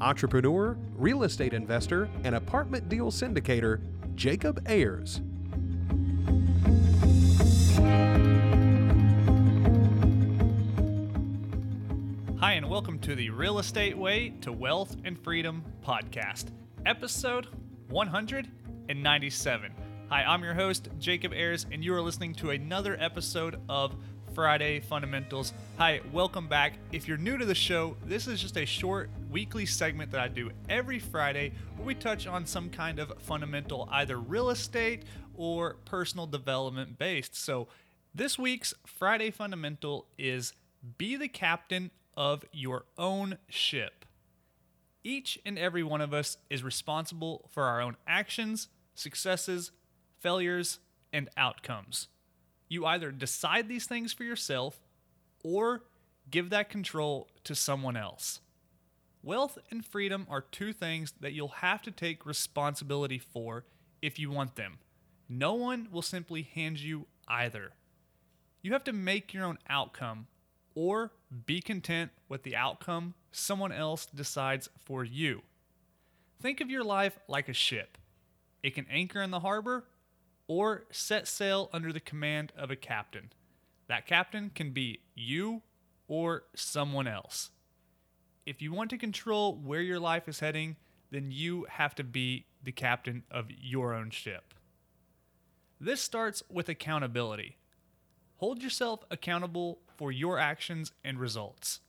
entrepreneur, real estate investor, and apartment deal syndicator, Jacob Ayers. Hi, and welcome to the Real Estate Way to Wealth and Freedom podcast, episode 197. Hi, I'm your host, Jacob Ayers, and you are listening to another episode of Friday Fundamentals. Hi, welcome back. If you're new to the show, this is just a short weekly segment that I do every Friday where we touch on some kind of fundamental, either real estate or personal development based. So, this week's Friday Fundamental is be the captain of your own ship. Each and every one of us is responsible for our own actions, successes, failures, and outcomes. You either decide these things for yourself or give that control to someone else. Wealth and freedom are two things that you'll have to take responsibility for if you want them. No one will simply hand you either. You have to make your own outcome or be content with the outcome someone else decides for you. Think of your life like a ship. It can anchor in the harbor or set sail under the command of a captain. That captain can be you or someone else. If you want to control where your life is heading, then you have to be the captain of your own ship. This starts with accountability. Hold yourself accountable for your actions and results.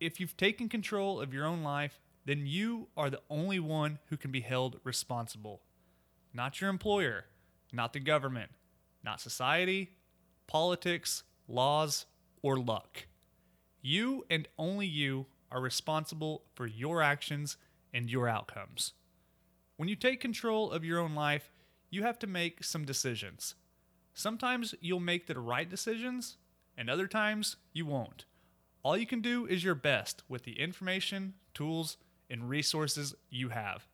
If you've taken control of your own life, then you are the only one who can be held responsible. Not your employer, not the government, not society, politics, laws, or luck. You and only you are responsible for your actions and your outcomes. When you take control of your own life, you have to make some decisions. Sometimes you'll make the right decisions, and other times you won't. All you can do is your best with the information, tools, and resources you have.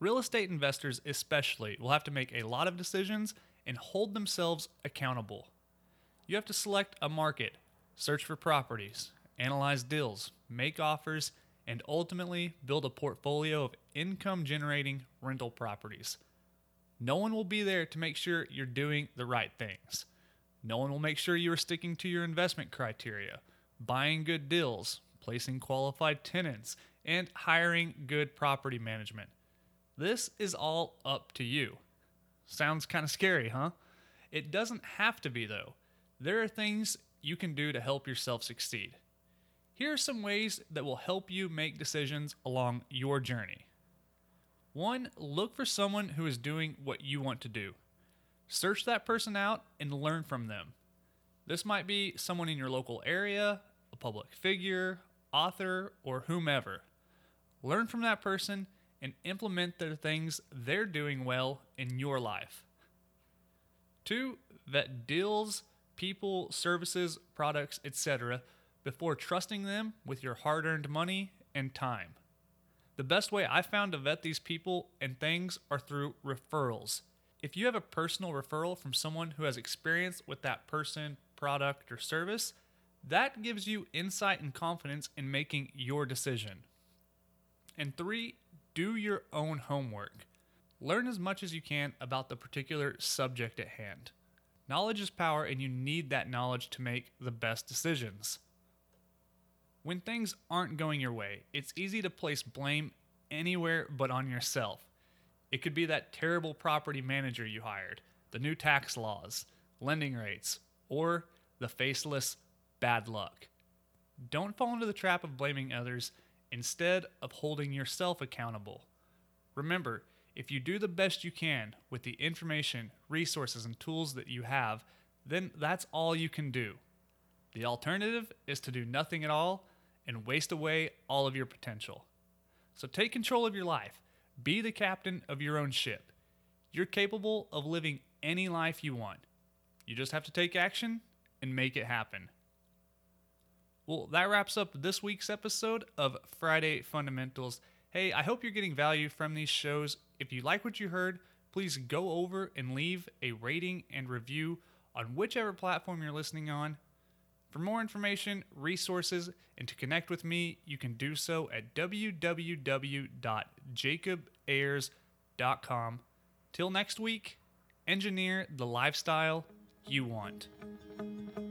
Real estate investors, especially, will have to make a lot of decisions and hold themselves accountable. You have to select a market, search for properties, analyze deals, make offers, and ultimately build a portfolio of income generating rental properties. No one will be there to make sure you're doing the right things. No one will make sure you are sticking to your investment criteria, buying good deals, placing qualified tenants, and hiring good property management. This is all up to you. Sounds kind of scary, huh? It doesn't have to be, though. There are things you can do to help yourself succeed. Here are some ways that will help you make decisions along your journey. One, look for someone who is doing what you want to do. Search that person out and learn from them. This might be someone in your local area, a public figure, author, or whomever. Learn from that person and implement the things they're doing well in your life. Two, vet deals, people, services, products, etc., before trusting them with your hard earned money and time. The best way I found to vet these people and things are through referrals. If you have a personal referral from someone who has experience with that person, product, or service, that gives you insight and confidence in making your decision. And three, do your own homework. Learn as much as you can about the particular subject at hand. Knowledge is power, and you need that knowledge to make the best decisions. When things aren't going your way, it's easy to place blame anywhere but on yourself. It could be that terrible property manager you hired, the new tax laws, lending rates, or the faceless bad luck. Don't fall into the trap of blaming others instead of holding yourself accountable. Remember, if you do the best you can with the information, resources, and tools that you have, then that's all you can do. The alternative is to do nothing at all and waste away all of your potential. So take control of your life. Be the captain of your own ship. You're capable of living any life you want. You just have to take action and make it happen. Well, that wraps up this week's episode of Friday Fundamentals. Hey, I hope you're getting value from these shows. If you like what you heard, please go over and leave a rating and review on whichever platform you're listening on. For more information, resources, and to connect with me, you can do so at www.jacobayers.com. Till next week, engineer the lifestyle you want.